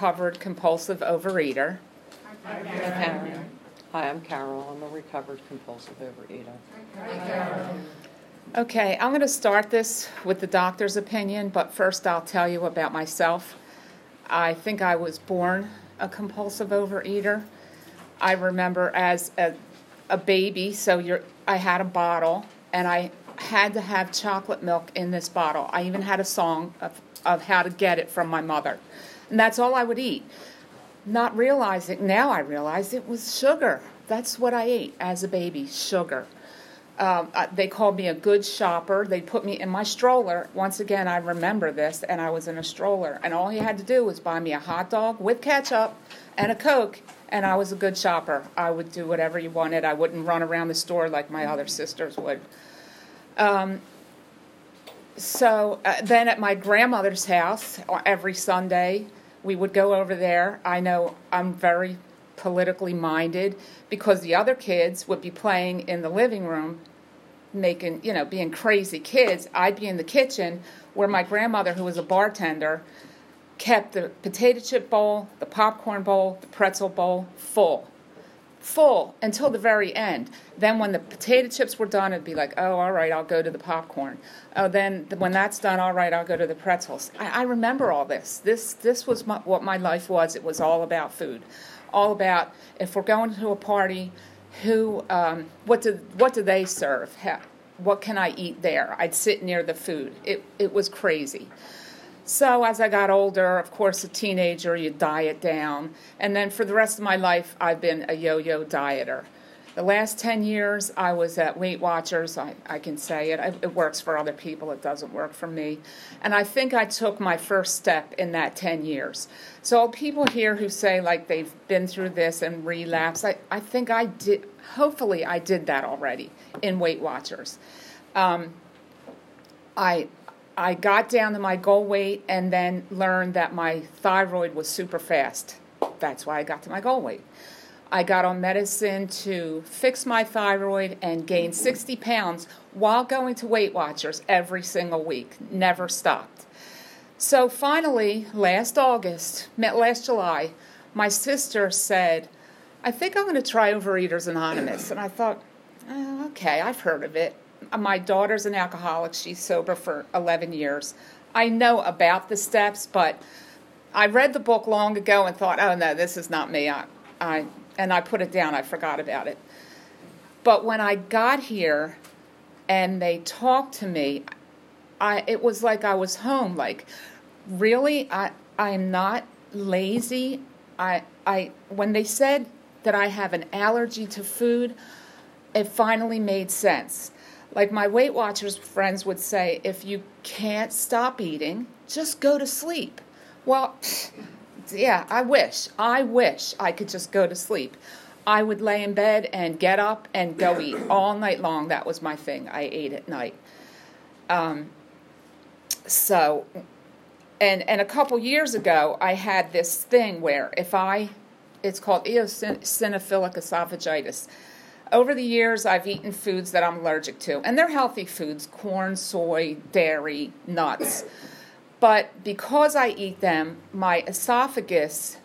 recovered compulsive overeater. Hi, I'm Carol. I'm a recovered compulsive overeater. Hi, Carol. Okay, I'm going to start this with the doctor's opinion, but first I'll tell you about myself. I think I was born a compulsive overeater. I remember as a, a baby, so you're, I had a bottle and I had to have chocolate milk in this bottle. I even had a song of, of how to get it from my mother. And that's all I would eat. Not realizing, now I realize it was sugar. That's what I ate as a baby sugar. Um, they called me a good shopper. They put me in my stroller. Once again, I remember this, and I was in a stroller. And all he had to do was buy me a hot dog with ketchup and a Coke, and I was a good shopper. I would do whatever you wanted. I wouldn't run around the store like my other sisters would. Um, so uh, then at my grandmother's house, uh, every Sunday, we would go over there. I know I'm very politically minded because the other kids would be playing in the living room making, you know, being crazy kids, I'd be in the kitchen where my grandmother, who was a bartender, kept the potato chip bowl, the popcorn bowl, the pretzel bowl full. Full until the very end. Then, when the potato chips were done, it'd be like, oh, all right, I'll go to the popcorn. Oh, then when that's done, all right, I'll go to the pretzels. I, I remember all this. This, this was my, what my life was. It was all about food, all about if we're going to a party, who um, what do what do they serve How, what can i eat there i'd sit near the food it, it was crazy so as i got older of course a teenager you diet down. And then for the rest of my life i've been a yo-yo dieter. The last 10 years i was at weight watchers. I, I can say it. It works for other people. It doesn't work for me. And i think i took my first step in that 10 years. So people here who say like they've been through this and relapse, I, I think I did. Hopefully, I did that already in Weight Watchers. Um, I I got down to my goal weight and then learned that my thyroid was super fast. That's why I got to my goal weight. I got on medicine to fix my thyroid and gained 60 pounds while going to Weight Watchers every single week. Never stopped. So finally, last August, met last July, my sister said, I think I'm going to try Overeaters Anonymous. And I thought, oh, okay, I've heard of it. My daughter's an alcoholic. She's sober for 11 years. I know about the steps, but I read the book long ago and thought, oh no, this is not me. I, I, and I put it down. I forgot about it. But when I got here and they talked to me, I, it was like I was home. Like, really, I, I'm not lazy. I, I, when they said that I have an allergy to food, it finally made sense. Like my Weight Watchers friends would say, if you can't stop eating, just go to sleep. Well, yeah, I wish. I wish I could just go to sleep. I would lay in bed and get up and go eat all night long. That was my thing. I ate at night. Um, so and and a couple years ago I had this thing where if I it's called eosinophilic esophagitis. Over the years, I've eaten foods that I'm allergic to, and they're healthy foods corn, soy, dairy, nuts. But because I eat them, my esophagus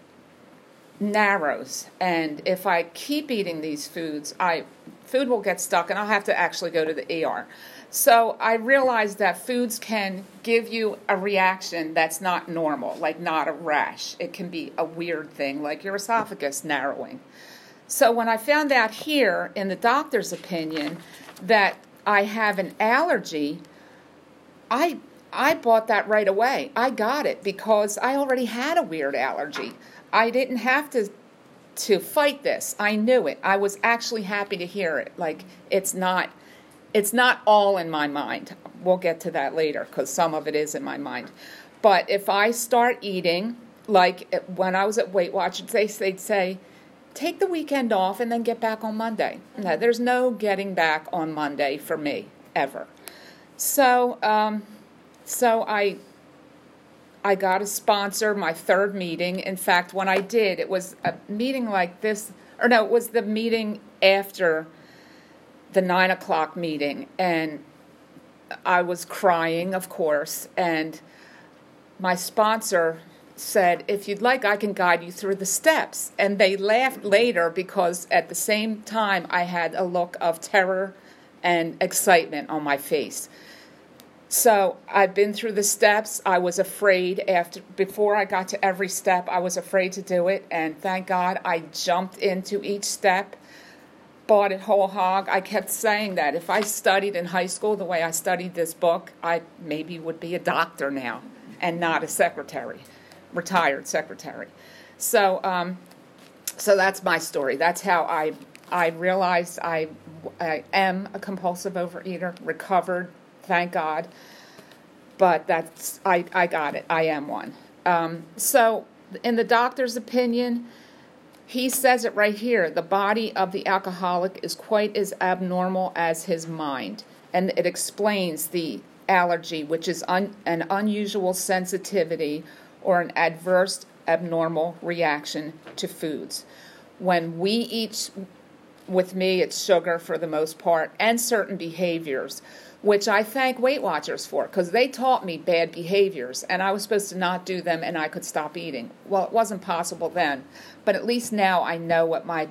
narrows. And if I keep eating these foods, I food will get stuck, and I'll have to actually go to the ER. So I realized that foods can give you a reaction that's not normal, like not a rash. It can be a weird thing, like your esophagus narrowing. So when I found out here in the doctor's opinion that I have an allergy, I I bought that right away. I got it because I already had a weird allergy. I didn't have to to fight this. I knew it. I was actually happy to hear it. Like it's not it's not all in my mind. We'll get to that later because some of it is in my mind. But if I start eating, like when I was at Weight Watchers, they, they'd say, take the weekend off and then get back on Monday. No, there's no getting back on Monday for me ever. So, um, so I, I got a sponsor my third meeting. In fact, when I did, it was a meeting like this, or no, it was the meeting after the nine o'clock meeting, and I was crying, of course, and my sponsor said, If you'd like, I can guide you through the steps. And they laughed later because at the same time I had a look of terror and excitement on my face. So I've been through the steps. I was afraid after before I got to every step, I was afraid to do it, and thank God I jumped into each step, bought it whole hog. I kept saying that if I studied in high school the way I studied this book, I maybe would be a doctor now and not a secretary, retired secretary. So, um, so that's my story. That's how I I realized I I am a compulsive overeater, recovered thank God. But that's I, I got it. I am one. Um, so, in the doctor's opinion, he says it right here the body of the alcoholic is quite as abnormal as his mind. And it explains the allergy, which is un, an unusual sensitivity or an adverse abnormal reaction to foods. When we eat, with me, it's sugar for the most part, and certain behaviors which I thank Weight Watchers for because they taught me bad behaviors and I was supposed to not do them and I could stop eating. Well, it wasn't possible then, but at least now I know what my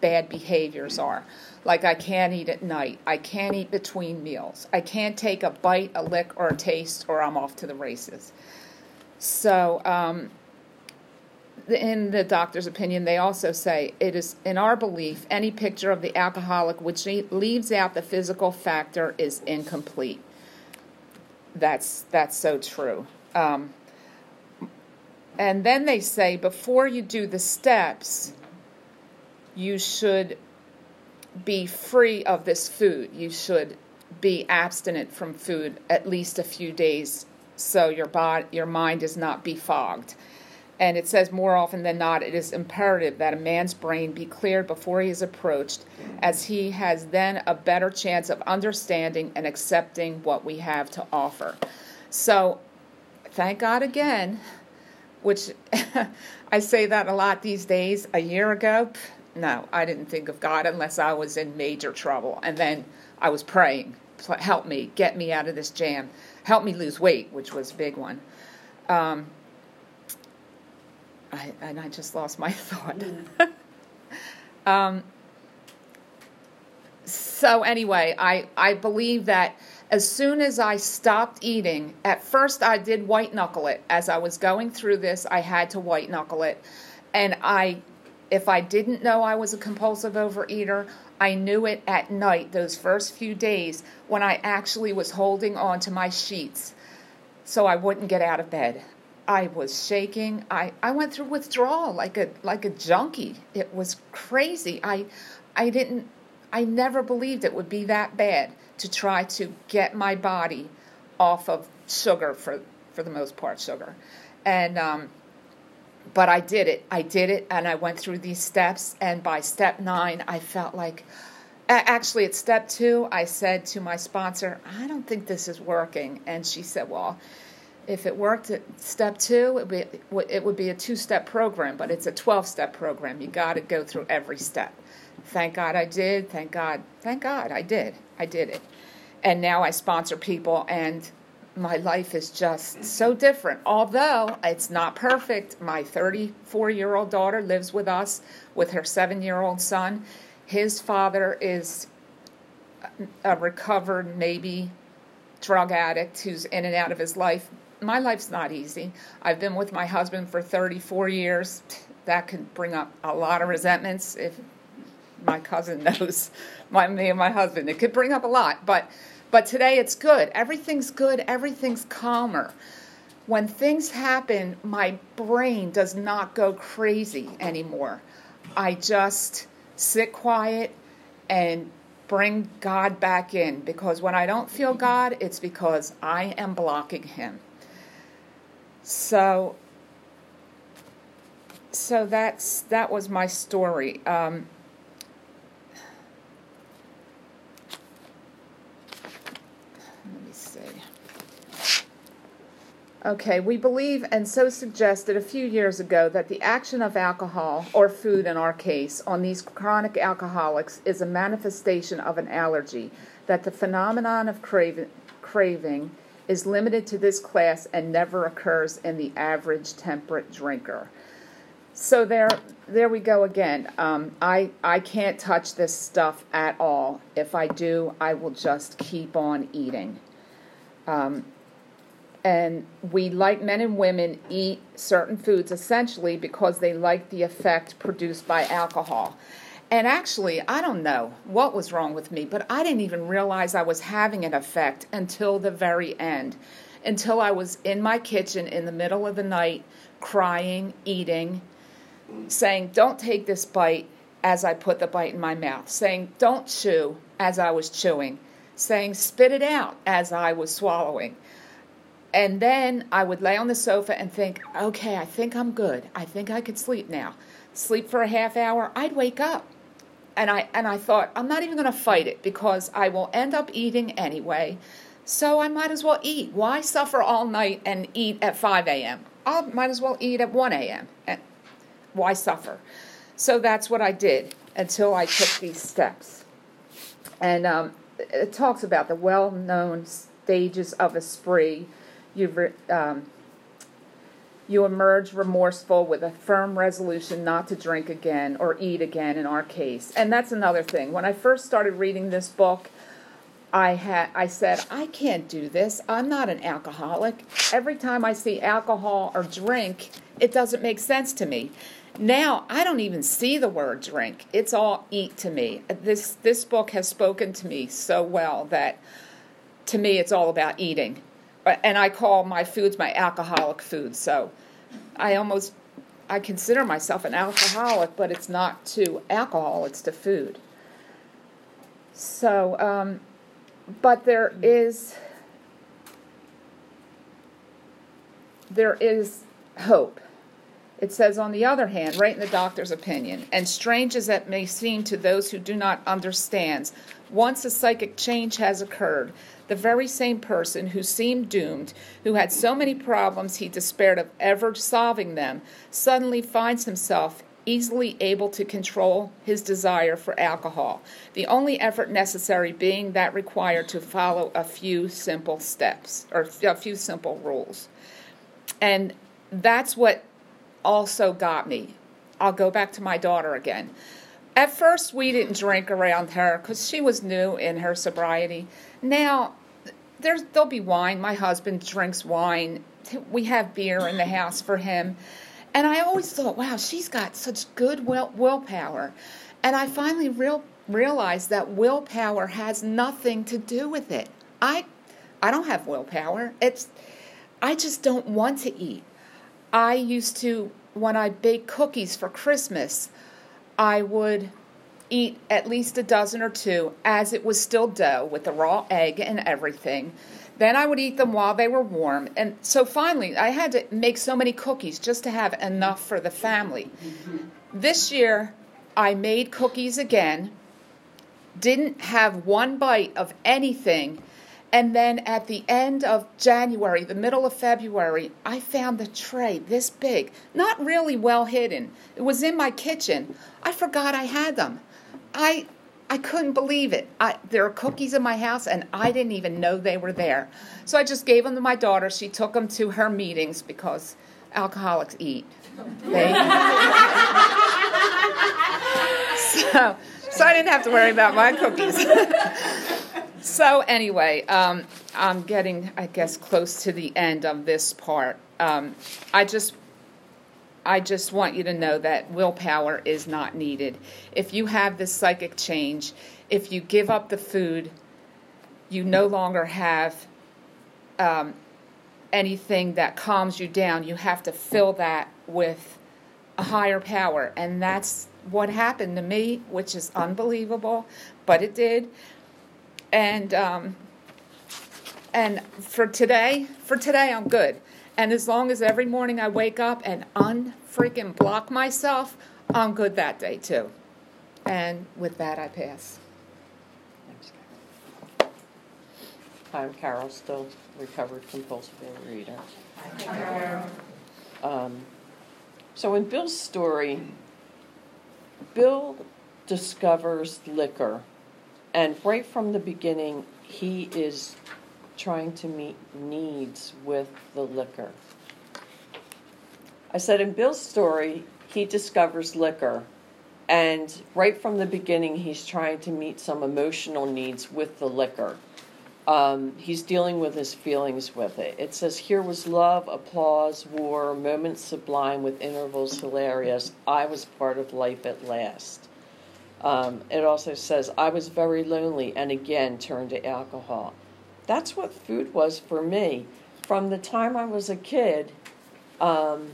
bad behaviors are. Like I can't eat at night, I can't eat between meals, I can't take a bite, a lick, or a taste, or I'm off to the races. So, um, in the doctor's opinion, they also say it is, in our belief, any picture of the alcoholic which leaves out the physical factor is incomplete. That's that's so true. Um, and then they say before you do the steps, you should be free of this food. You should be abstinent from food at least a few days so your body, your mind is not befogged. And it says more often than not, it is imperative that a man's brain be cleared before he is approached, as he has then a better chance of understanding and accepting what we have to offer. So, thank God again, which I say that a lot these days. A year ago, no, I didn't think of God unless I was in major trouble. And then I was praying, help me, get me out of this jam, help me lose weight, which was a big one. Um, I, and I just lost my thought. um, so anyway, I, I believe that as soon as I stopped eating, at first I did white knuckle it. As I was going through this, I had to white knuckle it. And I, if I didn't know I was a compulsive overeater, I knew it at night, those first few days, when I actually was holding on to my sheets so I wouldn't get out of bed. I was shaking. I, I went through withdrawal like a like a junkie. It was crazy. I I didn't I never believed it would be that bad to try to get my body off of sugar for for the most part sugar. And um but I did it. I did it and I went through these steps and by step 9 I felt like actually at step 2 I said to my sponsor, "I don't think this is working." And she said, "Well, if it worked at step two, it would be, it would be a two step program, but it's a 12 step program. You got to go through every step. Thank God I did. Thank God. Thank God I did. I did it. And now I sponsor people, and my life is just so different. Although it's not perfect, my 34 year old daughter lives with us with her seven year old son. His father is a recovered, maybe drug addict who's in and out of his life my life's not easy. I've been with my husband for 34 years. That could bring up a lot of resentments if my cousin knows my me and my husband. It could bring up a lot, but but today it's good. Everything's good. Everything's calmer. When things happen, my brain does not go crazy anymore. I just sit quiet and bring God back in because when I don't feel God, it's because I am blocking Him. So, so that's that was my story. Um, let me see. Okay, we believe and so suggested a few years ago that the action of alcohol, or food in our case, on these chronic alcoholics is a manifestation of an allergy, that the phenomenon of craving, craving is limited to this class and never occurs in the average temperate drinker. So there, there we go again. Um, I I can't touch this stuff at all. If I do, I will just keep on eating. Um, and we, like men and women, eat certain foods essentially because they like the effect produced by alcohol. And actually, I don't know what was wrong with me, but I didn't even realize I was having an effect until the very end. Until I was in my kitchen in the middle of the night, crying, eating, saying, Don't take this bite as I put the bite in my mouth, saying, Don't chew as I was chewing, saying, Spit it out as I was swallowing. And then I would lay on the sofa and think, okay, I think I'm good. I think I could sleep now. Sleep for a half hour, I'd wake up. And I and I thought, I'm not even going to fight it because I will end up eating anyway. So I might as well eat. Why suffer all night and eat at 5 a.m.? I might as well eat at 1 a.m. Why suffer? So that's what I did until I took these steps. And um, it talks about the well known stages of a spree you um, you emerge remorseful with a firm resolution not to drink again or eat again in our case. And that's another thing. When i first started reading this book i had i said i can't do this. I'm not an alcoholic. Every time i see alcohol or drink it doesn't make sense to me. Now i don't even see the word drink. It's all eat to me. This this book has spoken to me so well that to me it's all about eating and I call my foods my alcoholic foods. So I almost I consider myself an alcoholic, but it's not to alcohol; it's to food. So, um, but there is there is hope. It says, on the other hand, right in the doctor's opinion, and strange as that may seem to those who do not understand, once a psychic change has occurred, the very same person who seemed doomed, who had so many problems he despaired of ever solving them, suddenly finds himself easily able to control his desire for alcohol, the only effort necessary being that required to follow a few simple steps or a few simple rules. And that's what also got me. I'll go back to my daughter again. At first, we didn't drink around her because she was new in her sobriety. Now, there's there'll be wine. My husband drinks wine. We have beer in the house for him, and I always thought, wow, she's got such good will willpower. And I finally real realized that willpower has nothing to do with it. I I don't have willpower. It's I just don't want to eat. I used to when I bake cookies for Christmas. I would eat at least a dozen or two as it was still dough with the raw egg and everything. Then I would eat them while they were warm. And so finally, I had to make so many cookies just to have enough for the family. Mm-hmm. This year, I made cookies again, didn't have one bite of anything and then at the end of January, the middle of February, I found the tray this big, not really well hidden. It was in my kitchen. I forgot I had them. I I couldn't believe it. I, there are cookies in my house, and I didn't even know they were there. So I just gave them to my daughter. She took them to her meetings because alcoholics eat. They, so, so I didn't have to worry about my cookies. So anyway, um, I'm getting, I guess, close to the end of this part. Um, I just, I just want you to know that willpower is not needed. If you have this psychic change, if you give up the food, you no longer have um, anything that calms you down. You have to fill that with a higher power, and that's what happened to me, which is unbelievable, but it did and um, and for today, for today, I'm good. And as long as every morning I wake up and unfreaking block myself, I'm good that day too. And with that, I pass. Hi, I'm Carol, still recovered compulsive overeater. Um, so in Bill's story, Bill discovers liquor and right from the beginning, he is trying to meet needs with the liquor. I said in Bill's story, he discovers liquor, and right from the beginning, he's trying to meet some emotional needs with the liquor. Um, he's dealing with his feelings with it. It says, Here was love, applause, war, moments sublime with intervals hilarious. I was part of life at last. Um, it also says, I was very lonely and again turned to alcohol. That's what food was for me. From the time I was a kid, um,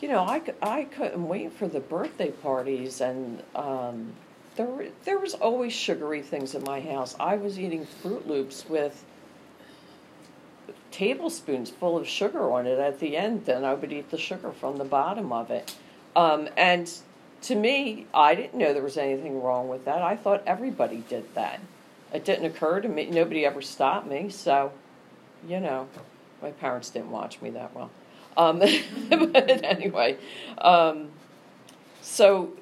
you know, I, I couldn't wait for the birthday parties and um, there there was always sugary things in my house. I was eating Froot Loops with tablespoons full of sugar on it at the end. Then I would eat the sugar from the bottom of it. Um, and to me, I didn't know there was anything wrong with that. I thought everybody did that. It didn't occur to me. Nobody ever stopped me. So, you know, my parents didn't watch me that well. Um, but anyway, um, so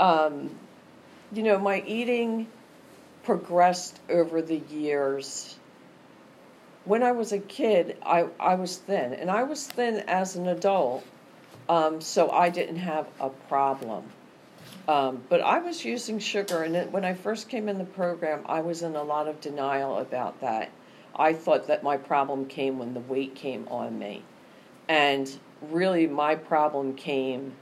um, you know, my eating progressed over the years. When I was a kid, I, I was thin, and I was thin as an adult, um, so I didn't have a problem. Um, but I was using sugar, and it, when I first came in the program, I was in a lot of denial about that. I thought that my problem came when the weight came on me. And really, my problem came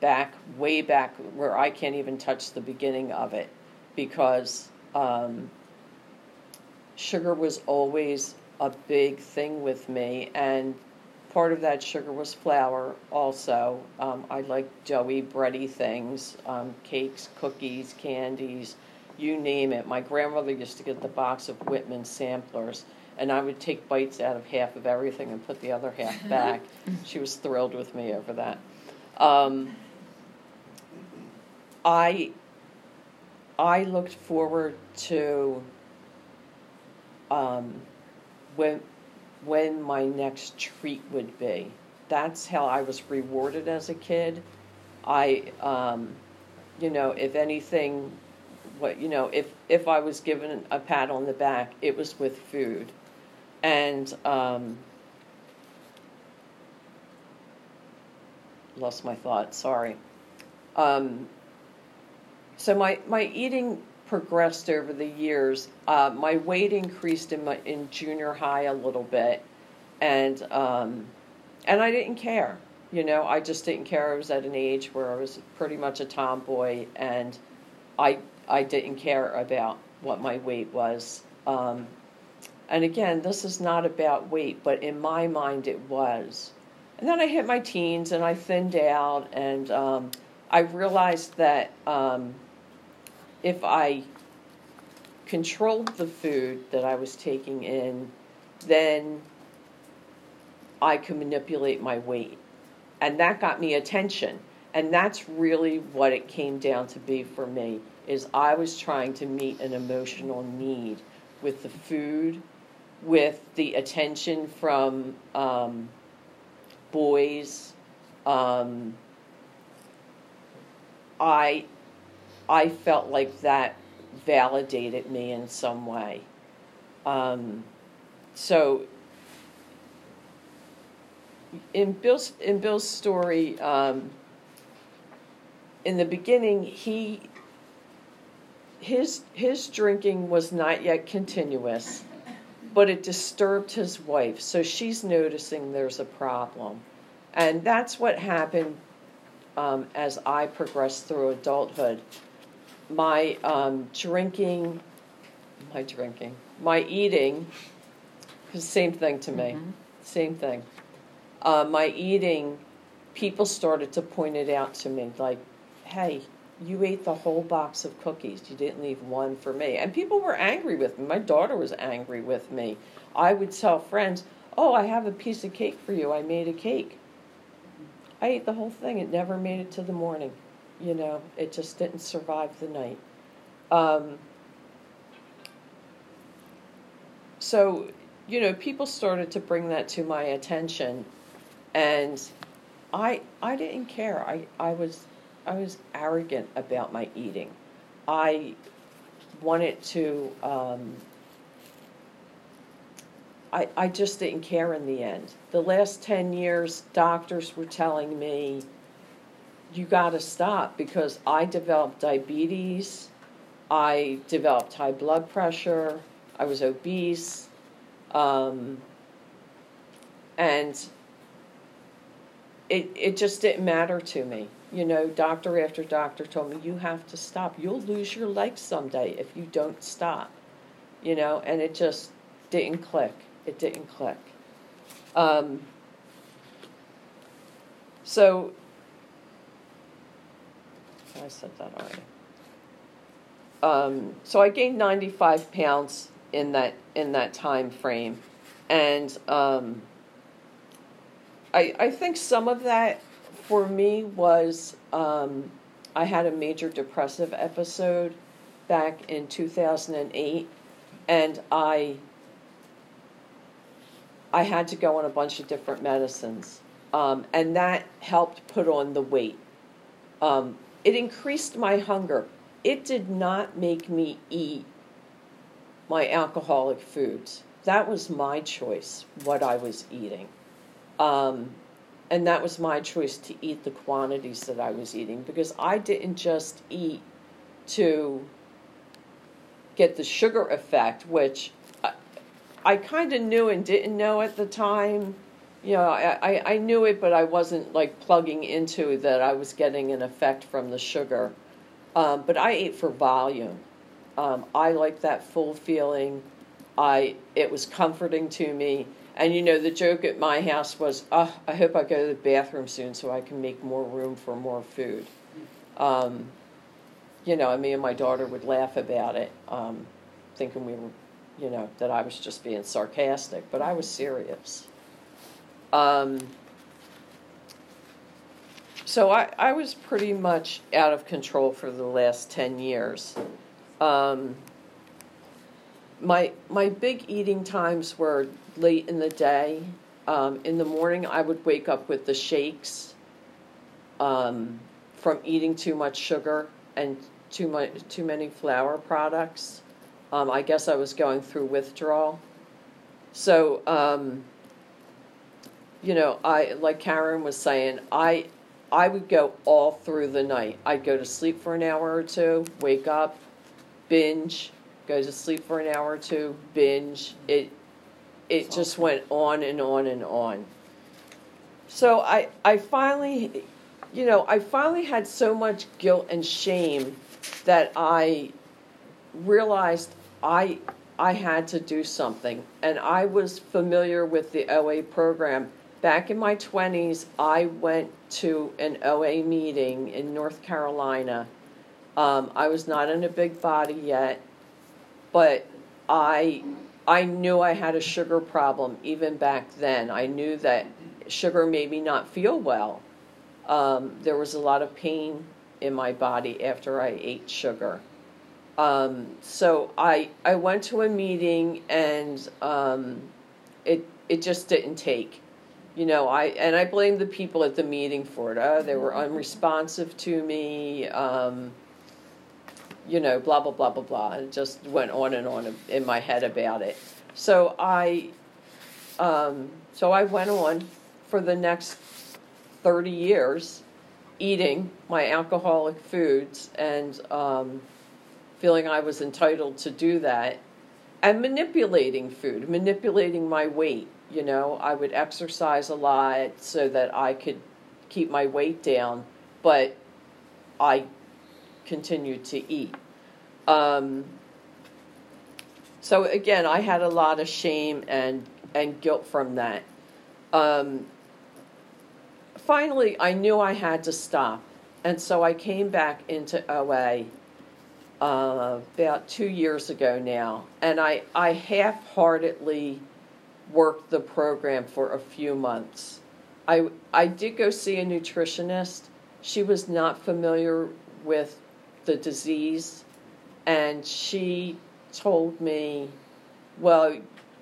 back, way back, where I can't even touch the beginning of it because um, sugar was always a big thing with me. And part of that sugar was flour also. Um, I like doughy, bready things, um, cakes, cookies, candies, you name it. My grandmother used to get the box of Whitman samplers, and I would take bites out of half of everything and put the other half back. she was thrilled with me over that. Um, I I looked forward to um, when when my next treat would be. That's how I was rewarded as a kid. I, um, you know, if anything, what you know, if if I was given a pat on the back, it was with food, and um, lost my thought. Sorry. Um, so my, my eating progressed over the years. Uh, my weight increased in my in junior high a little bit, and um, and I didn't care. You know, I just didn't care. I was at an age where I was pretty much a tomboy, and I I didn't care about what my weight was. Um, and again, this is not about weight, but in my mind, it was. And then I hit my teens, and I thinned out, and um, I realized that um, if I controlled the food that I was taking in, then I could manipulate my weight. And that got me attention. And that's really what it came down to be for me is I was trying to meet an emotional need with the food, with the attention from um, boys. Um, I I felt like that validated me in some way. Um, so in Bill's in Bill's story, um, in the beginning, he his his drinking was not yet continuous, but it disturbed his wife. So she's noticing there's a problem, and that's what happened um, as I progressed through adulthood my um, drinking, my drinking, my eating, same thing to me, mm-hmm. same thing. Uh, my eating, people started to point it out to me, like, hey, you ate the whole box of cookies. You didn't leave one for me. And people were angry with me. My daughter was angry with me. I would tell friends, oh, I have a piece of cake for you. I made a cake. I ate the whole thing. It never made it to the morning you know, it just didn't survive the night. Um, so, you know, people started to bring that to my attention, and I I didn't care. I, I was I was arrogant about my eating. I wanted to um, I, I just didn't care in the end. The last 10 years, doctors were telling me, you got to stop because I developed diabetes, I developed high blood pressure, I was obese, um, and it, it just didn't matter to me. You know, doctor after doctor told me, you have to stop. You'll lose your legs someday if you don't stop. You know, and it just didn't click. It didn't click. Um, so, I said that already. Um, so I gained 95 pounds in that in that time frame, and um, I I think some of that for me was um, I had a major depressive episode back in 2008, and I I had to go on a bunch of different medicines, um, and that helped put on the weight. Um, it increased my hunger. It did not make me eat my alcoholic foods. That was my choice, what I was eating. Um, and that was my choice to eat the quantities that I was eating because I didn't just eat to get the sugar effect, which I kind of knew and didn't know at the time. Know, I, I, I knew it, but I wasn't like plugging into that I was getting an effect from the sugar. Um, but I ate for volume. Um, I like that full feeling. I it was comforting to me. And you know, the joke at my house was, oh, I hope I go to the bathroom soon so I can make more room for more food. Um, you know, me and my daughter would laugh about it, um, thinking we were you know, that I was just being sarcastic, but I was serious. Um, so I, I was pretty much out of control for the last 10 years. Um, my, my big eating times were late in the day. Um, in the morning, I would wake up with the shakes um, from eating too much sugar and too much too many flour products. Um, I guess I was going through withdrawal. So, um, you know, I like Karen was saying, I I would go all through the night. I'd go to sleep for an hour or two, wake up, binge, go to sleep for an hour or two, binge. It it just went on and on and on. So I I finally you know, I finally had so much guilt and shame that I realized I I had to do something, and I was familiar with the OA program. Back in my 20s, I went to an OA meeting in North Carolina. Um, I was not in a big body yet, but I I knew I had a sugar problem even back then. I knew that sugar made me not feel well. Um, there was a lot of pain in my body after I ate sugar. Um, so I I went to a meeting and um, it it just didn't take. You know, I and I blame the people at the meeting for it. Uh, they were unresponsive to me. Um, you know, blah blah blah blah blah. It just went on and on in my head about it. So I, um, so I went on for the next thirty years, eating my alcoholic foods and um, feeling I was entitled to do that, and manipulating food, manipulating my weight. You know, I would exercise a lot so that I could keep my weight down, but I continued to eat. Um, so again, I had a lot of shame and and guilt from that. Um, finally, I knew I had to stop, and so I came back into OA uh, about two years ago now, and I, I half heartedly worked the program for a few months. I, I did go see a nutritionist. She was not familiar with the disease, and she told me, well,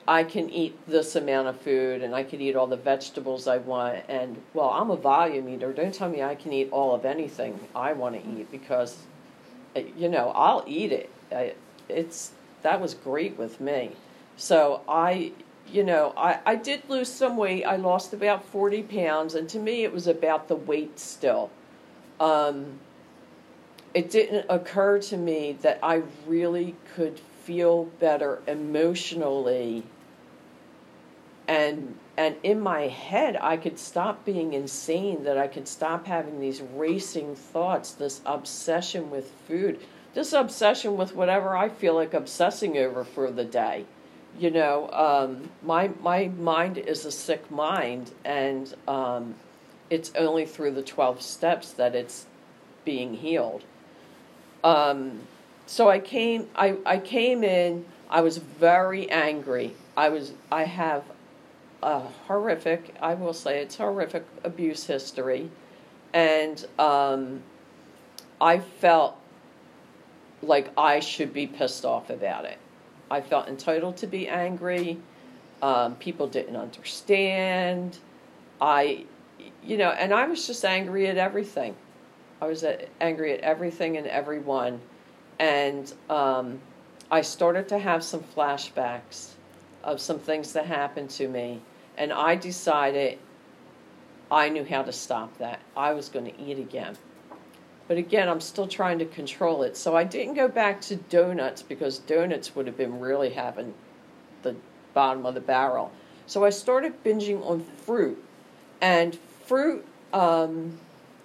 I can eat this amount of food and I can eat all the vegetables I want. And, well, I'm a volume eater. Don't tell me I can eat all of anything I want to eat because you know, I'll eat it. I, it's that was great with me. So I you know, I, I did lose some weight. I lost about 40 pounds, and to me, it was about the weight still. Um, it didn't occur to me that I really could feel better emotionally and and in my head I could stop being insane that I could stop having these racing thoughts this obsession with food this obsession with whatever I feel like obsessing over for the day you know um, my my mind is a sick mind and um, it's only through the 12 steps that it's being healed um, so I came I, I came in I was very angry I was I have a horrific, I will say it's horrific abuse history. And um, I felt like I should be pissed off about it. I felt entitled to be angry. Um, people didn't understand. I, you know, and I was just angry at everything. I was at, angry at everything and everyone. And um, I started to have some flashbacks of some things that happened to me and I decided I knew how to stop that. I was going to eat again. But again, I'm still trying to control it. So I didn't go back to donuts because donuts would have been really having the bottom of the barrel. So I started binging on fruit. And fruit um,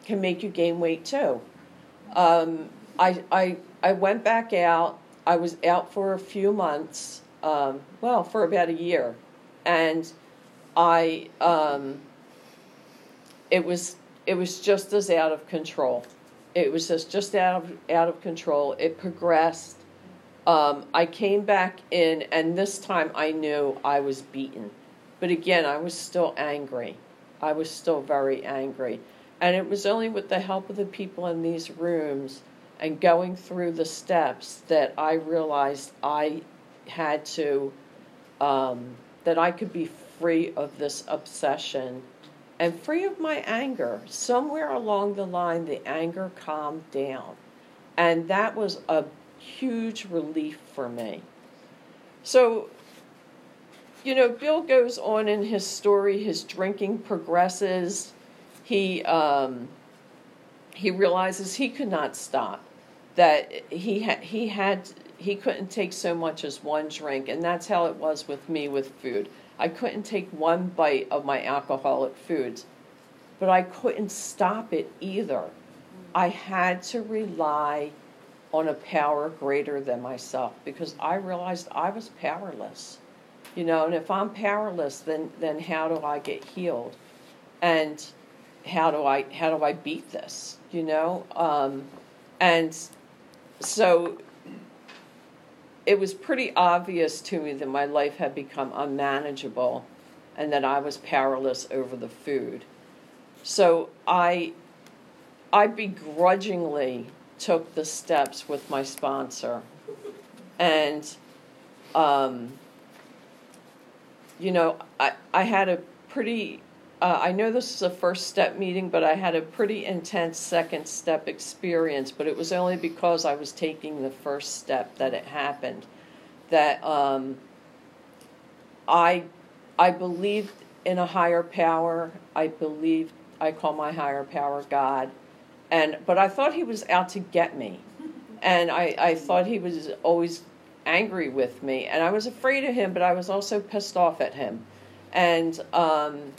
can make you gain weight too. Um, I, I, I went back out. I was out for a few months, um, well, for about a year. And I um, it was it was just as out of control. It was just just out of out of control. It progressed. Um, I came back in, and this time I knew I was beaten. But again, I was still angry. I was still very angry. And it was only with the help of the people in these rooms and going through the steps that I realized I had to, um, that I could be free of this obsession and free of my anger. Somewhere along the line, the anger calmed down. And that was a huge relief for me. So, you know, Bill goes on in his story, his drinking progresses. He, um, he realizes he could not stop, that he, ha- he had he couldn't take so much as one drink and that's how it was with me with food I couldn't take one bite of my alcoholic foods, but I couldn't stop it either. I had to rely on a power greater than myself because I realized I was powerless. You know, and if I'm powerless, then then how do I get healed? And how do I how do I beat this? You know, um, and so it was pretty obvious to me that my life had become unmanageable and that I was powerless over the food. So I I begrudgingly took the steps with my sponsor. And um, you know, I, I had a pretty uh, I know this is a first step meeting, but I had a pretty intense second step experience. But it was only because I was taking the first step that it happened. That um, I I believed in a higher power. I believed I call my higher power God, and but I thought he was out to get me, and I I thought he was always angry with me, and I was afraid of him, but I was also pissed off at him, and. Um,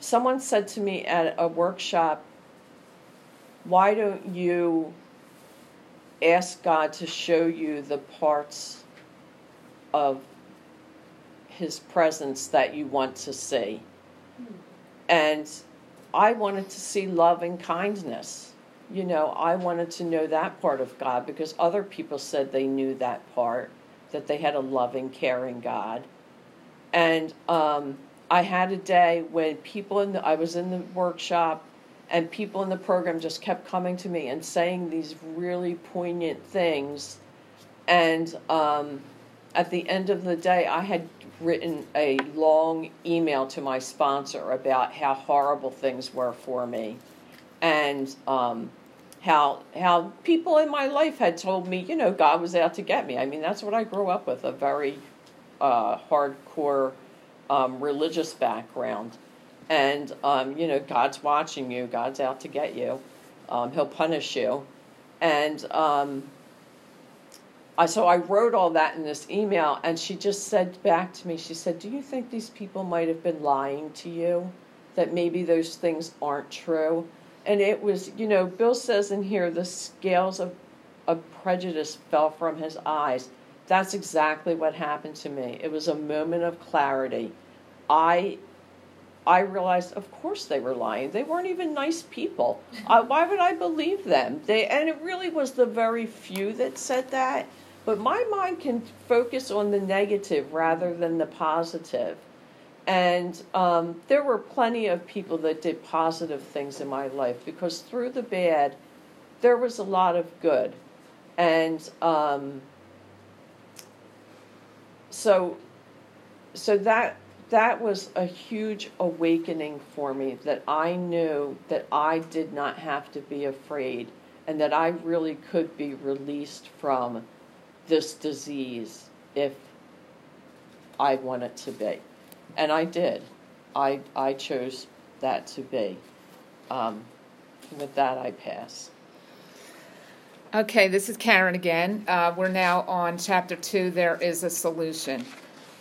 someone said to me at a workshop, why don't you ask God to show you the parts of His presence that you want to see? And I wanted to see love and kindness. You know, I wanted to know that part of God because other people said they knew that part, that they had a loving, caring God. And um, I had a day when people in the, I was in the workshop and people in the program just kept coming to me and saying these really poignant things. And um, at the end of the day, I had written a long email to my sponsor about how horrible things were for me, and um, how how people in my life had told me, you know, God was out to get me. I mean, that's what I grew up with—a very uh, hardcore um, religious background. And, um, you know, God's watching you, God's out to get you, um, He'll punish you. And um, I, so I wrote all that in this email, and she just said back to me, she said, Do you think these people might have been lying to you? That maybe those things aren't true? And it was, you know, Bill says in here, the scales of, of prejudice fell from his eyes. That's exactly what happened to me. It was a moment of clarity. I I realized, of course, they were lying. They weren't even nice people. Uh, why would I believe them? They and it really was the very few that said that. But my mind can focus on the negative rather than the positive. And um, there were plenty of people that did positive things in my life because through the bad, there was a lot of good. And um, so, so that that was a huge awakening for me that I knew that I did not have to be afraid and that I really could be released from this disease if I wanted to be. And I did. I, I chose that to be. Um, with that, I pass. Okay, this is Karen again. Uh, we're now on chapter two. There is a solution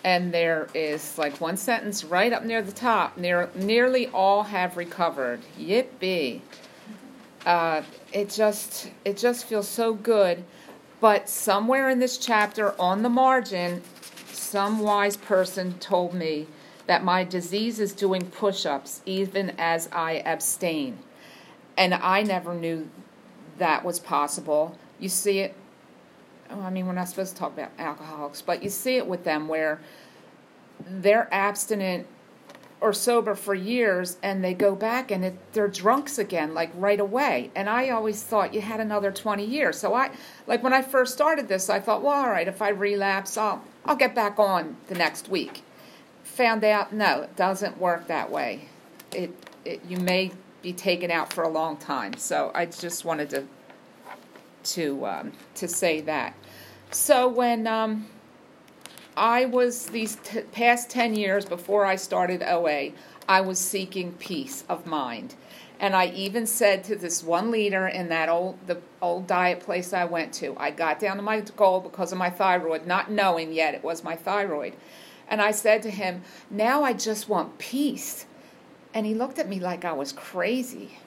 and there is like one sentence right up near the top. Near, nearly all have recovered. Yippee! Uh, it just it just feels so good. But somewhere in this chapter, on the margin, some wise person told me that my disease is doing push-ups even as I abstain, and I never knew that was possible. You see it I mean, we're not supposed to talk about alcoholics, but you see it with them where they're abstinent or sober for years and they go back and it, they're drunks again like right away. And i always thought you had another 20 years. So i like when i first started this i thought well all right if i relapse i'll i'll get back on the next week. Found out no it doesn't work that way. It, it you may be taken out for a long time. So i just wanted to to um, to say that. So when um, I was these t- past ten years before I started OA, I was seeking peace of mind, and I even said to this one leader in that old the old diet place I went to, I got down to my goal because of my thyroid, not knowing yet it was my thyroid, and I said to him, "Now I just want peace," and he looked at me like I was crazy.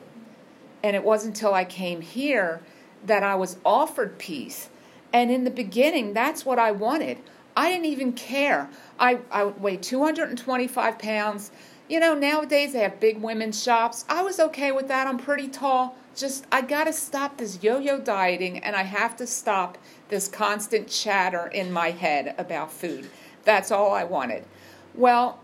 And it wasn't until I came here that I was offered peace. And in the beginning, that's what I wanted. I didn't even care. I, I weighed 225 pounds. You know, nowadays they have big women's shops. I was okay with that. I'm pretty tall. Just, I got to stop this yo yo dieting and I have to stop this constant chatter in my head about food. That's all I wanted. Well,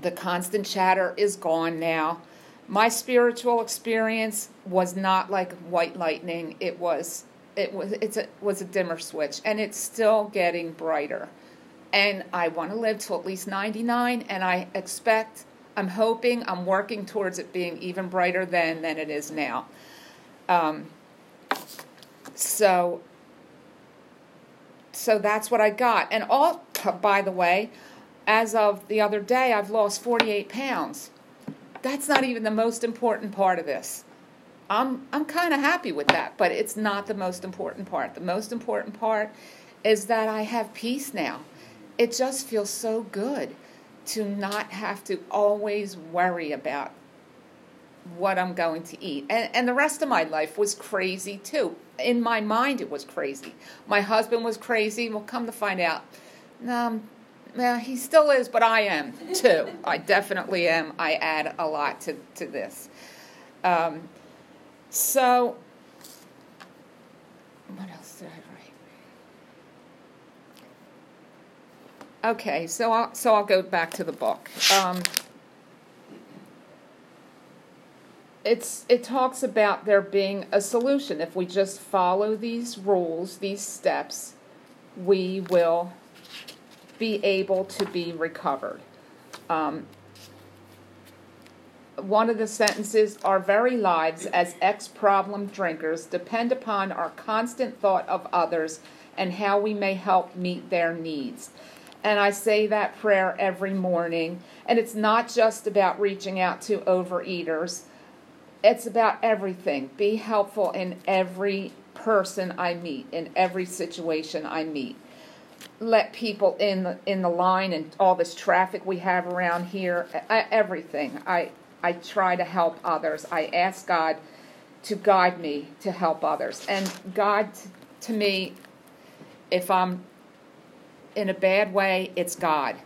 the constant chatter is gone now my spiritual experience was not like white lightning. It was it was it's a, was a dimmer switch, and it's still getting brighter. And I want to live till at least ninety nine, and I expect. I'm hoping, I'm working towards it being even brighter than than it is now. Um, so, so that's what I got. And all, by the way, as of the other day, I've lost 48 pounds that's not even the most important part of this. I'm I'm kind of happy with that, but it's not the most important part. The most important part is that I have peace now. It just feels so good to not have to always worry about what I'm going to eat. And and the rest of my life was crazy too. In my mind it was crazy. My husband was crazy. Well, come to find out, um, yeah, he still is, but I am too. I definitely am. I add a lot to, to this. Um, so, what else did I write? Okay, so I'll, so I'll go back to the book. Um, it's it talks about there being a solution if we just follow these rules, these steps, we will be able to be recovered. Um, one of the sentences Our very lives as ex problem drinkers depend upon our constant thought of others and how we may help meet their needs. And I say that prayer every morning. And it's not just about reaching out to overeaters, it's about everything. Be helpful in every person I meet, in every situation I meet. Let people in the, in the line and all this traffic we have around here, everything. I, I try to help others. I ask God to guide me to help others. And God, to me, if I'm in a bad way, it's God.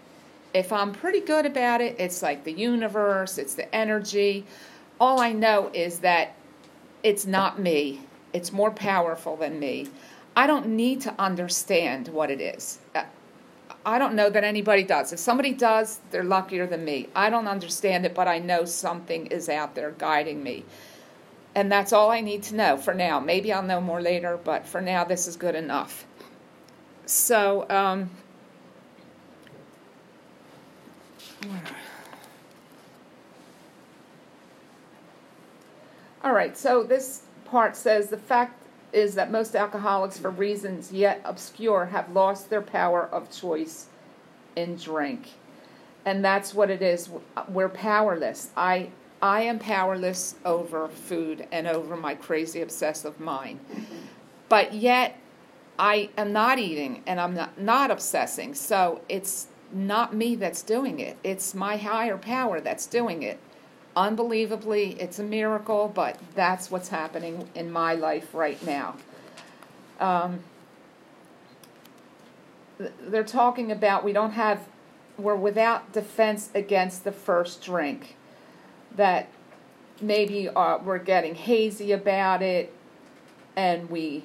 If I'm pretty good about it, it's like the universe, it's the energy. All I know is that it's not me, it's more powerful than me. I don't need to understand what it is. Uh, I don't know that anybody does. If somebody does, they're luckier than me. I don't understand it, but I know something is out there guiding me. And that's all I need to know for now. Maybe I'll know more later, but for now, this is good enough. So, um, all right, so this part says the fact is that most alcoholics, for reasons yet obscure, have lost their power of choice in drink. And that's what it is. We're powerless. I I am powerless over food and over my crazy obsessive mind. But yet I am not eating and I'm not, not obsessing. So it's not me that's doing it. It's my higher power that's doing it. Unbelievably, it's a miracle, but that's what's happening in my life right now. Um, they're talking about we don't have, we're without defense against the first drink. That maybe uh, we're getting hazy about it and we,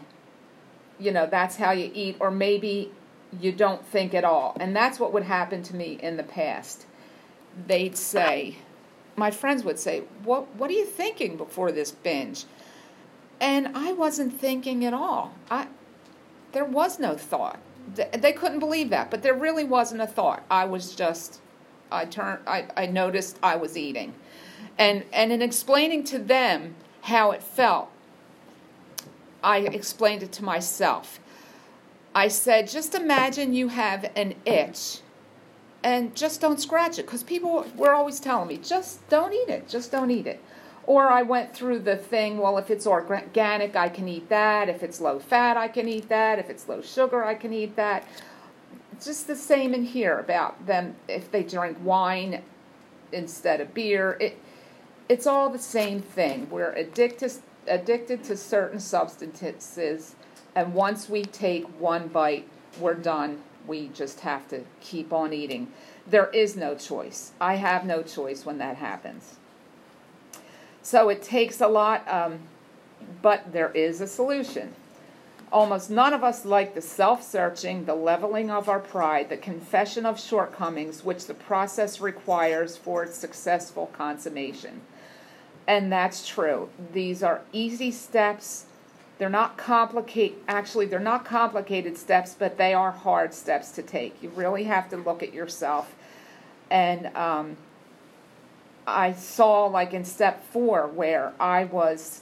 you know, that's how you eat, or maybe you don't think at all. And that's what would happen to me in the past. They'd say, my friends would say, "What what are you thinking before this binge?" And I wasn't thinking at all. I there was no thought. They couldn't believe that, but there really wasn't a thought. I was just I turned I, I noticed I was eating. And and in explaining to them how it felt, I explained it to myself. I said, just imagine you have an itch and just don't scratch it because people were always telling me, just don't eat it, just don't eat it. Or I went through the thing, well, if it's organic, I can eat that. If it's low fat, I can eat that. If it's low sugar, I can eat that. Just the same in here about them if they drink wine instead of beer. It, it's all the same thing. We're addicted, addicted to certain substances and once we take one bite, we're done. We just have to keep on eating. There is no choice. I have no choice when that happens. So it takes a lot, um, but there is a solution. Almost none of us like the self searching, the leveling of our pride, the confession of shortcomings, which the process requires for its successful consummation. And that's true. These are easy steps they're not complicated, actually, they're not complicated steps, but they are hard steps to take. You really have to look at yourself. And um, I saw, like in step four, where I was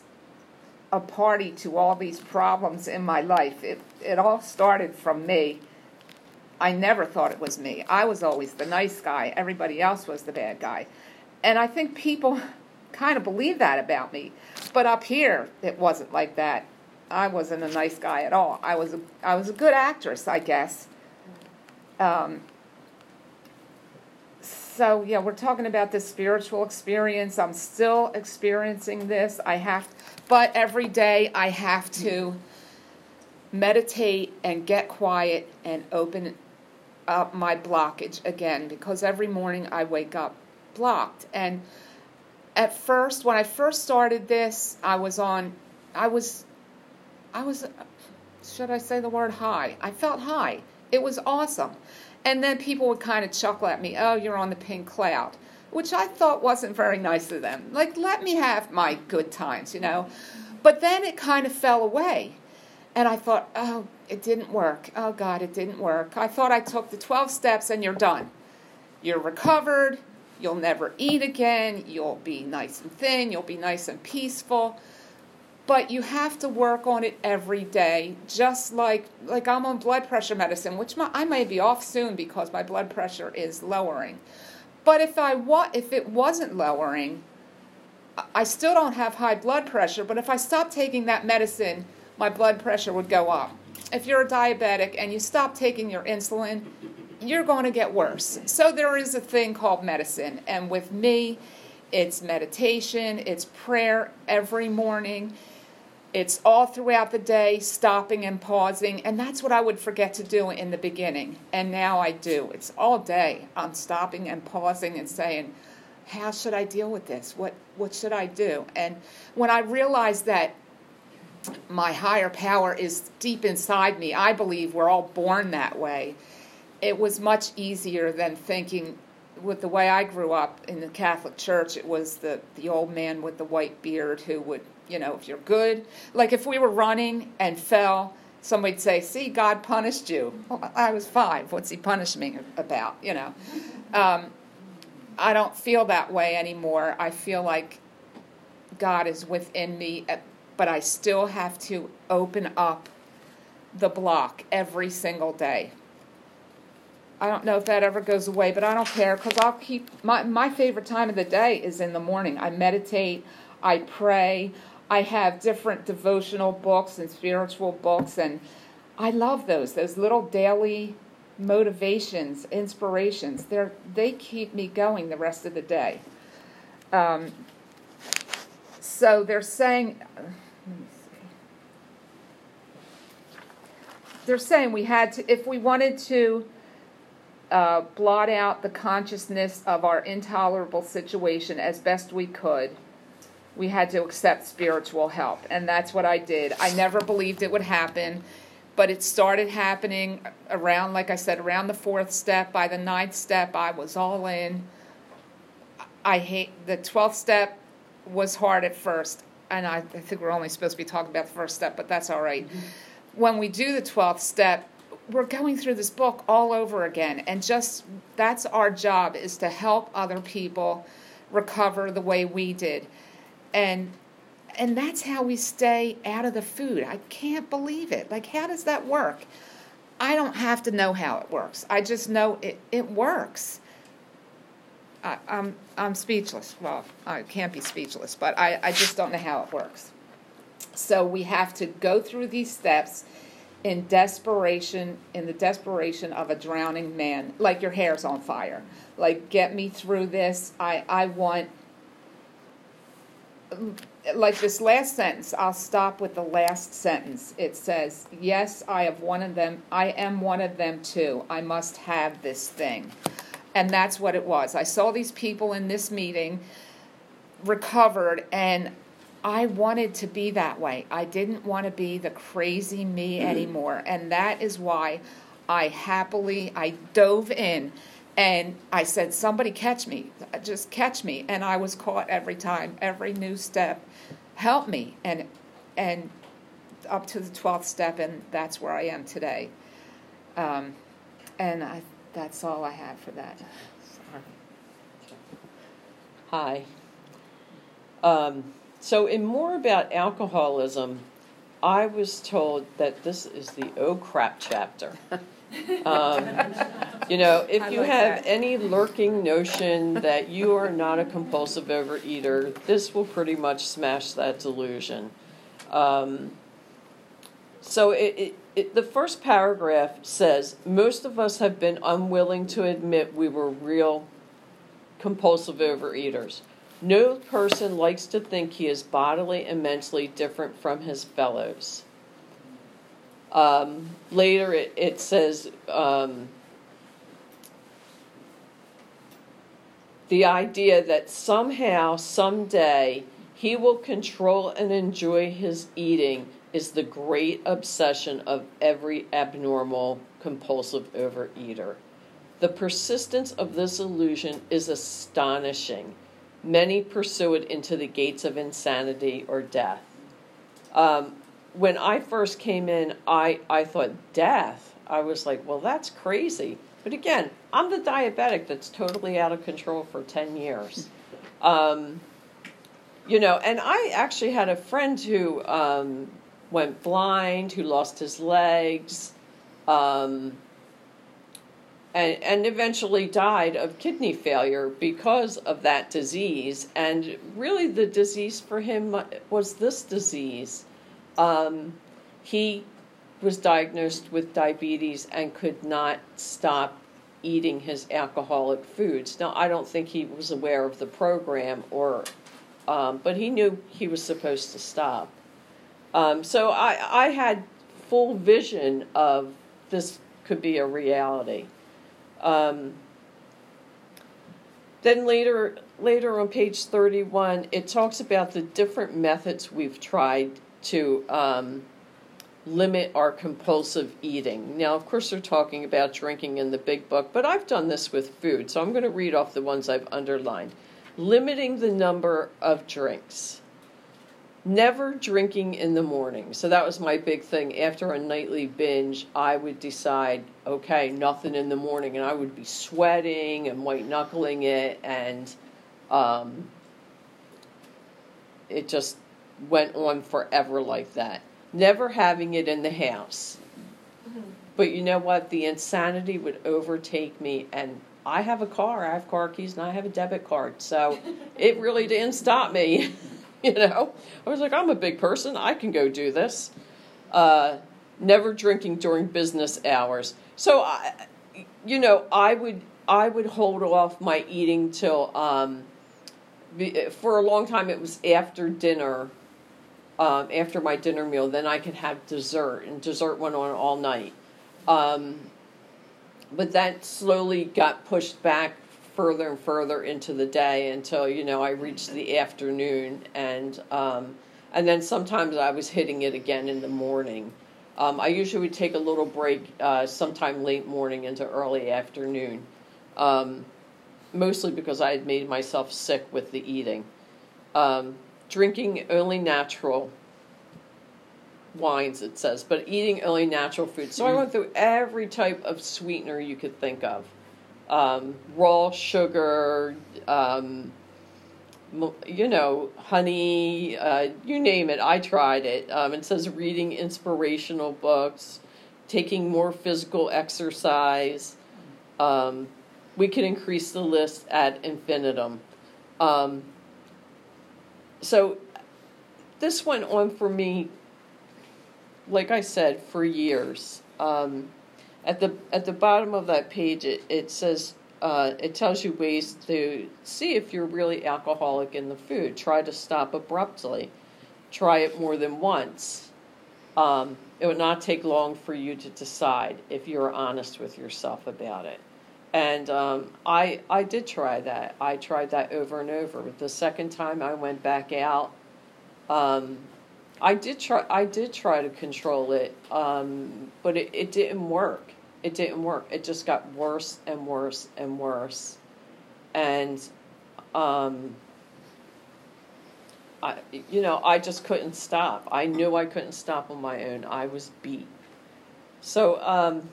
a party to all these problems in my life. It, it all started from me. I never thought it was me. I was always the nice guy, everybody else was the bad guy. And I think people kind of believe that about me. But up here, it wasn't like that. I wasn't a nice guy at all. I was a, I was a good actress, I guess. Um, so yeah, we're talking about this spiritual experience. I'm still experiencing this. I have, but every day I have to meditate and get quiet and open up my blockage again because every morning I wake up blocked. And at first, when I first started this, I was on, I was I was, should I say the word high? I felt high. It was awesome. And then people would kind of chuckle at me, oh, you're on the pink cloud, which I thought wasn't very nice of them. Like, let me have my good times, you know? But then it kind of fell away. And I thought, oh, it didn't work. Oh, God, it didn't work. I thought I took the 12 steps and you're done. You're recovered. You'll never eat again. You'll be nice and thin. You'll be nice and peaceful but you have to work on it every day just like like i'm on blood pressure medicine which my, i may be off soon because my blood pressure is lowering. But if i wa- if it wasn't lowering i still don't have high blood pressure but if i stop taking that medicine my blood pressure would go up. If you're a diabetic and you stop taking your insulin you're going to get worse. So there is a thing called medicine and with me it's meditation it's prayer every morning it's all throughout the day, stopping and pausing, and that's what I would forget to do in the beginning. And now I do. It's all day. I'm stopping and pausing and saying, "How should I deal with this? What what should I do?" And when I realized that my higher power is deep inside me, I believe we're all born that way. It was much easier than thinking with the way I grew up in the Catholic Church, it was the, the old man with the white beard who would you know, if you're good. Like if we were running and fell, somebody'd say, "See, God punished you." Well, I was five. What's He punishing me about? You know. Um, I don't feel that way anymore. I feel like God is within me, eh, but I still have to open up the block every single day. I don't know if that ever goes away, but I don't care because I'll keep my my favorite time of the day is in the morning. I meditate, I pray, I have different devotional books and spiritual books, and I love those. Those little daily motivations, inspirations. They they keep me going the rest of the day. Um, so they're saying. They're saying we had to, if we wanted to uh, blot out the consciousness of our intolerable situation as best we could, we had to accept spiritual help. And that's what I did. I never believed it would happen, but it started happening around, like I said, around the fourth step. By the ninth step, I was all in. I hate the 12th step was hard at first. And I, I think we're only supposed to be talking about the first step, but that's all right. mm-hmm. When we do the 12th step, we're going through this book all over again. And just that's our job is to help other people recover the way we did and and that's how we stay out of the food. I can't believe it. Like, how does that work? I don't have to know how it works. I just know it, it works. I, I'm, I'm speechless. Well, I can't be speechless, but I, I just don't know how it works. So we have to go through these steps in desperation, in the desperation of a drowning man, like your hair's on fire. Like, get me through this. I, I want like this last sentence, I'll stop with the last sentence. It says, Yes, I have one of them. I am one of them too. I must have this thing. And that's what it was. I saw these people in this meeting recovered, and I wanted to be that way. I didn't want to be the crazy me mm-hmm. anymore. And that is why I happily, I dove in and I said, Somebody catch me, just catch me. And I was caught every time, every new step. Help me. And, and up to the 12th step, and that's where I am today. Um, and I, that's all I have for that. Sorry. Hi. Um, so, in more about alcoholism, I was told that this is the oh crap chapter. Um, you know, if you like have that. any lurking notion that you are not a compulsive overeater, this will pretty much smash that delusion. Um, so it, it, it, the first paragraph says most of us have been unwilling to admit we were real compulsive overeaters. No person likes to think he is bodily and mentally different from his fellows. Um, later, it, it says um, the idea that somehow, someday, he will control and enjoy his eating is the great obsession of every abnormal compulsive overeater. The persistence of this illusion is astonishing. Many pursue it into the gates of insanity or death. Um, when I first came in, I, I thought death. I was like, well, that's crazy. But again, I'm the diabetic that's totally out of control for 10 years. Um, you know, and I actually had a friend who um, went blind, who lost his legs, um, and, and eventually died of kidney failure because of that disease. And really, the disease for him was this disease. Um, he was diagnosed with diabetes and could not stop eating his alcoholic foods. Now, I don't think he was aware of the program, or, um, but he knew he was supposed to stop. Um, so I, I had full vision of this could be a reality. Um, then later, later on page thirty-one, it talks about the different methods we've tried to um, limit our compulsive eating. Now, of course, they're talking about drinking in the big book, but I've done this with food, so I'm going to read off the ones I've underlined. Limiting the number of drinks. Never drinking in the morning. So that was my big thing. After a nightly binge, I would decide, okay, nothing in the morning, and I would be sweating and white knuckling it, and um, it just went on forever like that never having it in the house. Mm-hmm. But you know what? The insanity would overtake me, and I have a car. I have car keys, and I have a debit card. So it really didn't stop me. you know, I was like, I'm a big person. I can go do this. Uh, never drinking during business hours. So I, you know, I would I would hold off my eating till um, for a long time. It was after dinner um, after my dinner meal. Then I could have dessert, and dessert went on all night. Um, but that slowly got pushed back further and further into the day until you know I reached the afternoon, and um, and then sometimes I was hitting it again in the morning. Um, I usually would take a little break uh, sometime late morning into early afternoon, um, mostly because I had made myself sick with the eating. Um, drinking only natural wines, it says, but eating only natural food. So I went through every type of sweetener you could think of um, raw sugar, um, you know, honey, uh, you name it. I tried it. Um, it says reading inspirational books, taking more physical exercise. Um, we could increase the list at infinitum. So this went on for me, like I said, for years. Um, at the at the bottom of that page, it, it says uh, it tells you ways to see if you're really alcoholic in the food. Try to stop abruptly. Try it more than once. Um, it would not take long for you to decide if you're honest with yourself about it. And um, I I did try that. I tried that over and over. The second time I went back out, um, I did try. I did try to control it, um, but it, it didn't work. It didn't work. It just got worse and worse and worse, and um, I you know I just couldn't stop. I knew I couldn't stop on my own. I was beat. So um,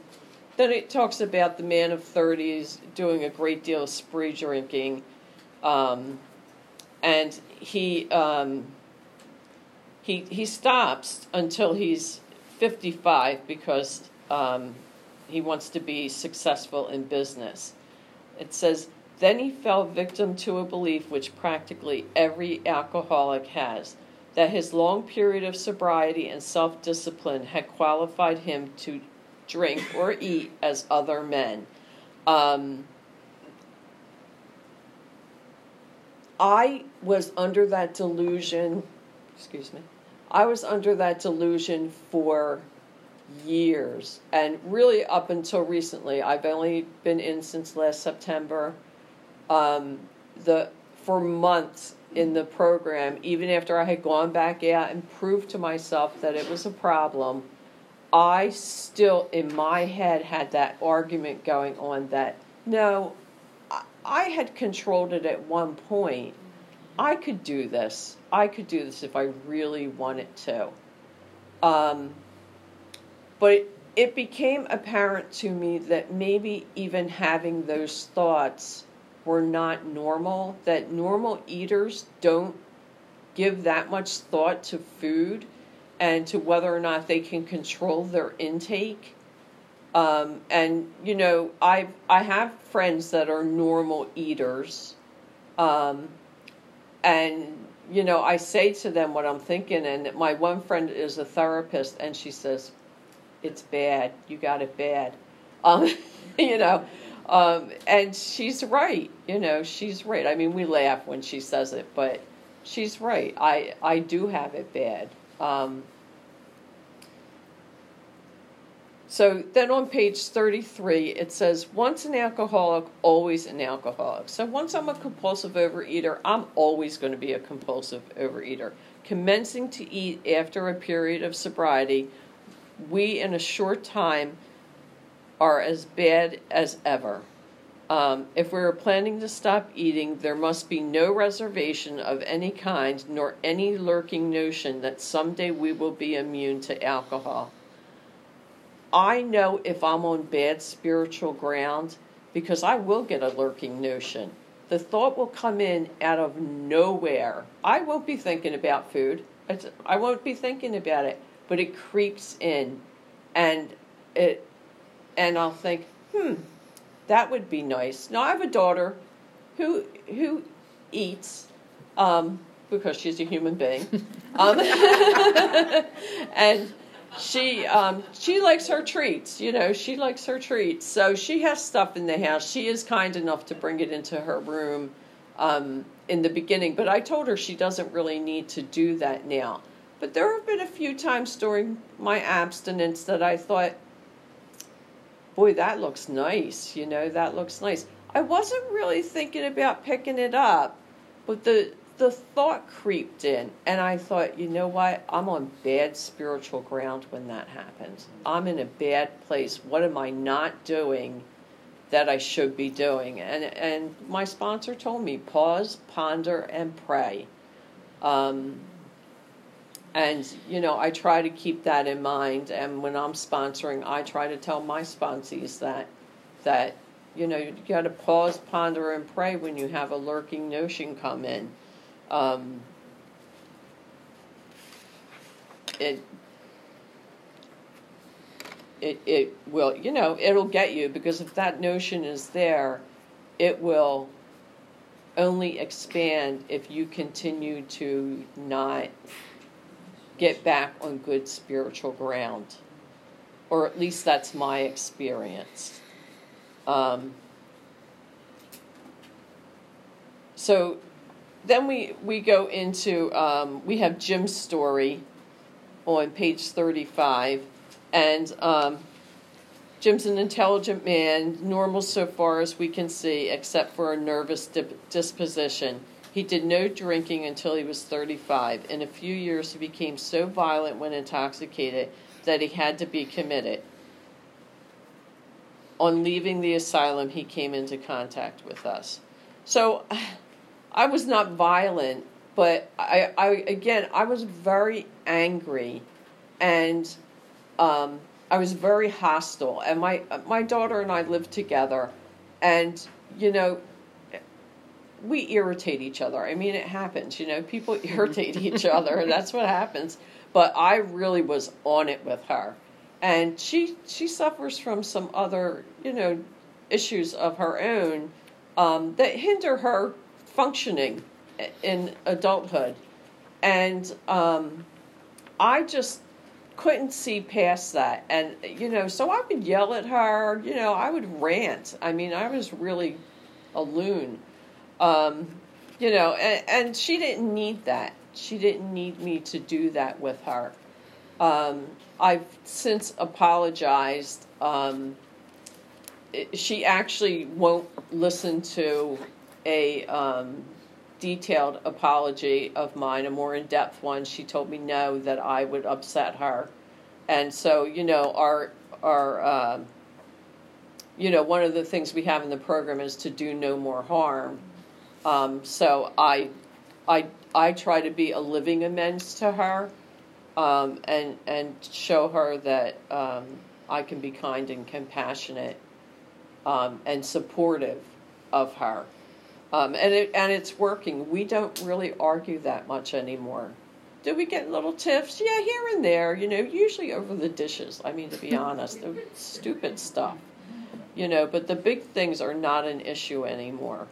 then it talks about the man of 30s doing a great deal of spree drinking. Um, and he, um, he, he stops until he's 55 because um, he wants to be successful in business. It says, then he fell victim to a belief which practically every alcoholic has that his long period of sobriety and self discipline had qualified him to drink, or eat as other men. Um, I was under that delusion, excuse me, I was under that delusion for years. And really, up until recently, I've only been in since last September. Um, the for months in the program, even after I had gone back out and proved to myself that it was a problem, I still, in my head, had that argument going on that no, I had controlled it at one point. I could do this. I could do this if I really wanted to. Um, but it, it became apparent to me that maybe even having those thoughts were not normal, that normal eaters don't give that much thought to food and to whether or not they can control their intake. Um, and you know, I I have friends that are normal eaters, um, and you know, I say to them what I'm thinking. And my one friend is a therapist, and she says, "It's bad. You got it bad." Um, you know, um, and she's right. You know, she's right. I mean, we laugh when she says it, but she's right. I I do have it bad. Um, so then on page 33, it says, once an alcoholic, always an alcoholic. So once I'm a compulsive overeater, I'm always going to be a compulsive overeater. Commencing to eat after a period of sobriety, we in a short time are as bad as ever. Um, if we are planning to stop eating, there must be no reservation of any kind, nor any lurking notion that someday we will be immune to alcohol. I know if I'm on bad spiritual ground because I will get a lurking notion. The thought will come in out of nowhere. I won't be thinking about food. I won't be thinking about it, but it creeps in, and it, and I'll think, hmm, that would be nice. Now I have a daughter, who who eats, um, because she's a human being, um, and she um, she likes her treats. You know, she likes her treats. So she has stuff in the house. She is kind enough to bring it into her room um, in the beginning, but I told her she doesn't really need to do that now. But there have been a few times during my abstinence that I thought, boy, that looks nice. You know, that looks nice. I wasn't really thinking about picking it up, but the the thought creeped in, and I thought, you know what? I'm on bad spiritual ground when that happens. I'm in a bad place. What am I not doing that I should be doing? And and my sponsor told me pause, ponder, and pray. Um, and you know, I try to keep that in mind. And when I'm sponsoring, I try to tell my sponsees that that you know you got to pause, ponder, and pray when you have a lurking notion come in um, it it it will you know it'll get you because if that notion is there it will only expand if you continue to not get back on good spiritual ground or at least that's my experience um, so then we, we go into, um, we have Jim's story on page 35. And um, Jim's an intelligent man, normal so far as we can see, except for a nervous dip- disposition. He did no drinking until he was 35. In a few years, he became so violent when intoxicated that he had to be committed. On leaving the asylum, he came into contact with us. So I was not violent, but I, I again, I was very angry, and um, I was very hostile. And my my daughter and I lived together, and you know, we irritate each other. I mean, it happens. You know, people irritate each other, that's what happens. But I really was on it with her, and she she suffers from some other you know issues of her own um, that hinder her functioning in adulthood. And um, I just couldn't see past that. And, you know, so I would yell at her, you know, I would rant. I mean, I was really a loon. Um, you know, and, and she didn't need that. She didn't need me to do that with her. Um, I've since apologized. Um, she actually won't listen to a um, detailed apology of mine, a more in depth one. She told me no, that I would upset her. And so, you know, our, our, uh, you know, one of the things we have in the program is to do no more harm. Um, so I, I, I try to be a living amends to her, um, and and show her that um, I can be kind and compassionate, um, and supportive of her. Um, and it and it's working. We don't really argue that much anymore. Do we get little tiffs? Yeah, here and there. You know, usually over the dishes. I mean, to be honest, the stupid stuff. You know, but the big things are not an issue anymore,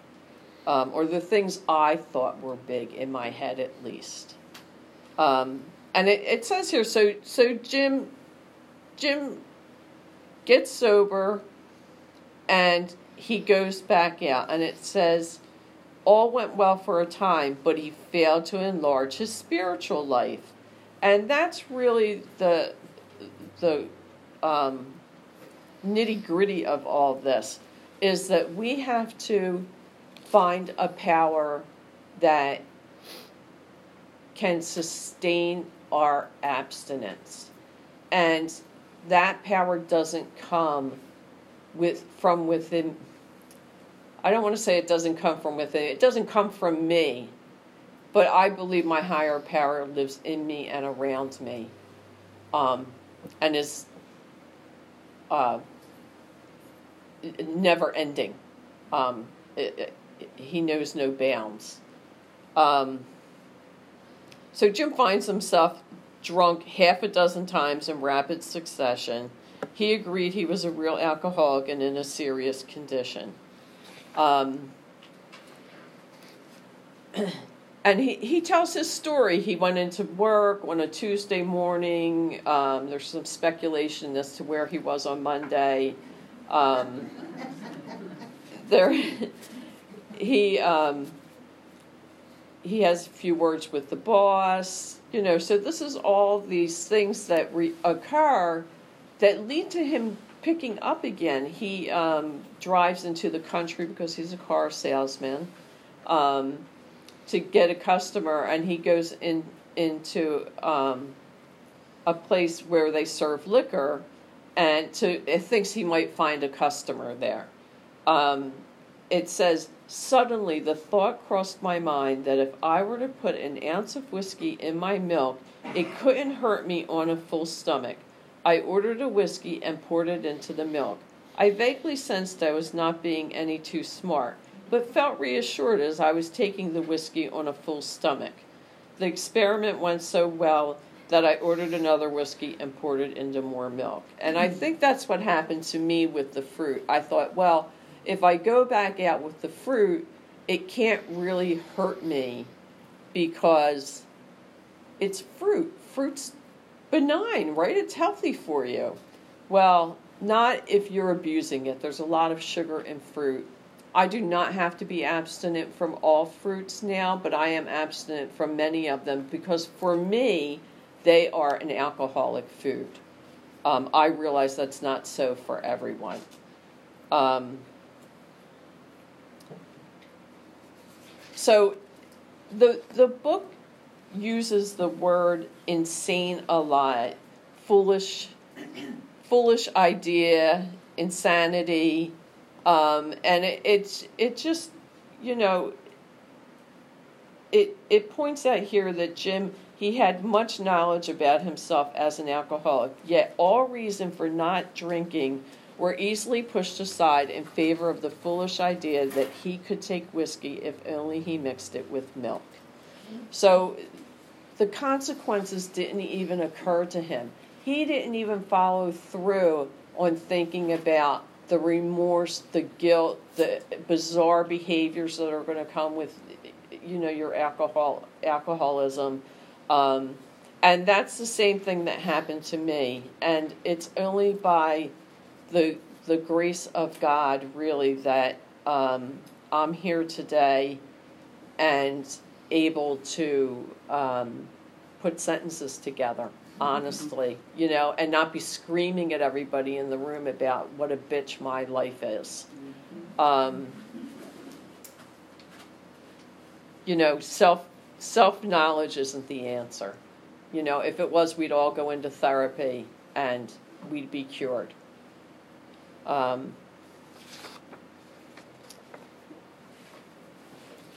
um, or the things I thought were big in my head at least. Um, and it, it says here, so so Jim, Jim gets sober, and he goes back out, and it says all went well for a time, but he failed to enlarge his spiritual life. And that's really the the um, nitty gritty of all this is that we have to find a power that can sustain our abstinence. And that power doesn't come with from within I don't want to say it doesn't come from within. It doesn't come from me. But I believe my higher power lives in me and around me. Um, and is uh, never ending. Um, it, it, he knows no bounds. Um, so Jim finds himself drunk half a dozen times in rapid succession. He agreed he was a real alcoholic and in a serious condition. Um, and he, he tells his story. He went into work on a Tuesday morning. Um, there's some speculation as to where he was on Monday. Um, there, he um, he has a few words with the boss. You know, so this is all these things that re- occur that lead to him picking up again. He um, drives into the country because he's a car salesman um, to get a customer, and he goes in into um, a place where they serve liquor, and to thinks he might find a customer there. Um, it says suddenly the thought crossed my mind that if I were to put an ounce of whiskey in my milk, it couldn't hurt me on a full stomach. I ordered a whiskey and poured it into the milk. I vaguely sensed I was not being any too smart, but felt reassured as I was taking the whiskey on a full stomach. The experiment went so well that I ordered another whiskey and poured it into more milk. And I think that's what happened to me with the fruit. I thought, well, if I go back out with the fruit, it can't really hurt me because it's fruit. Fruit's benign, right? It's healthy for you. Well, not if you're abusing it. There's a lot of sugar in fruit. I do not have to be abstinent from all fruits now, but I am abstinent from many of them because for me, they are an alcoholic food. Um, I realize that's not so for everyone. Um, so the the book uses the word insane a lot, foolish, foolish idea, insanity, um, and it, it's it just you know it it points out here that Jim he had much knowledge about himself as an alcoholic, yet all reason for not drinking were easily pushed aside in favor of the foolish idea that he could take whiskey if only he mixed it with milk. So the consequences didn't even occur to him. He didn't even follow through on thinking about the remorse, the guilt, the bizarre behaviors that are going to come with, you know, your alcohol alcoholism, um, and that's the same thing that happened to me. And it's only by the the grace of God, really, that um, I'm here today, and able to um, put sentences together honestly you know and not be screaming at everybody in the room about what a bitch my life is. Um, you know self self knowledge isn't the answer. You know if it was we'd all go into therapy and we'd be cured um,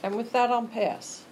and with that i'll pass